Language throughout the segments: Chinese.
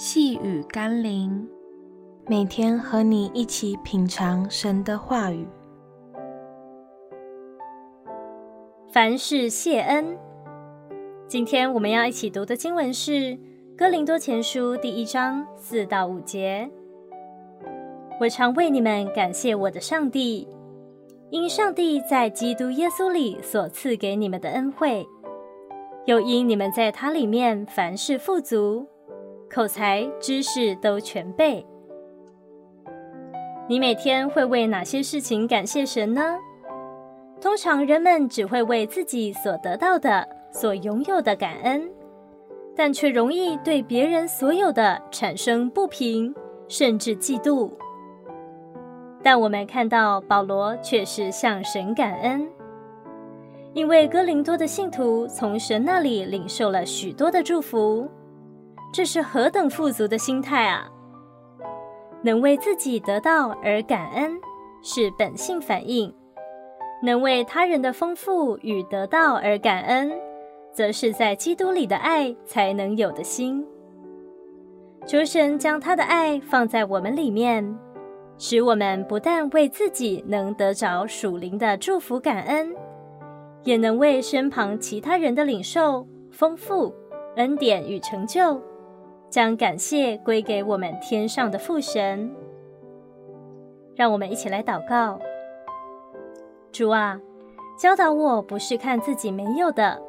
细雨甘霖，每天和你一起品尝神的话语。凡事谢恩。今天我们要一起读的经文是《哥林多前书》第一章四到五节。我常为你们感谢我的上帝，因上帝在基督耶稣里所赐给你们的恩惠，又因你们在他里面凡事富足。口才、知识都全备。你每天会为哪些事情感谢神呢？通常人们只会为自己所得到的、所拥有的感恩，但却容易对别人所有的产生不平，甚至嫉妒。但我们看到保罗却是向神感恩，因为哥林多的信徒从神那里领受了许多的祝福。这是何等富足的心态啊！能为自己得到而感恩，是本性反应；能为他人的丰富与得到而感恩，则是在基督里的爱才能有的心。求神将他的爱放在我们里面，使我们不但为自己能得着属灵的祝福感恩，也能为身旁其他人的领受丰富恩典与成就。将感谢归给我们天上的父神。让我们一起来祷告：主啊，教导我不是看自己没有的，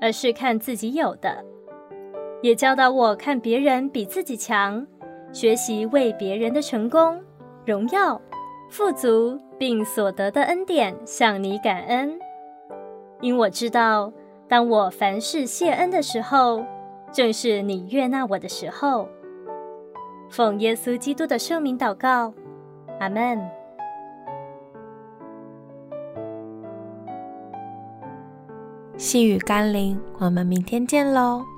而是看自己有的；也教导我看别人比自己强，学习为别人的成功、荣耀、富足并所得的恩典向你感恩。因我知道，当我凡事谢恩的时候，正是你悦纳我的时候，奉耶稣基督的圣名祷告，阿门。细雨甘霖，我们明天见喽。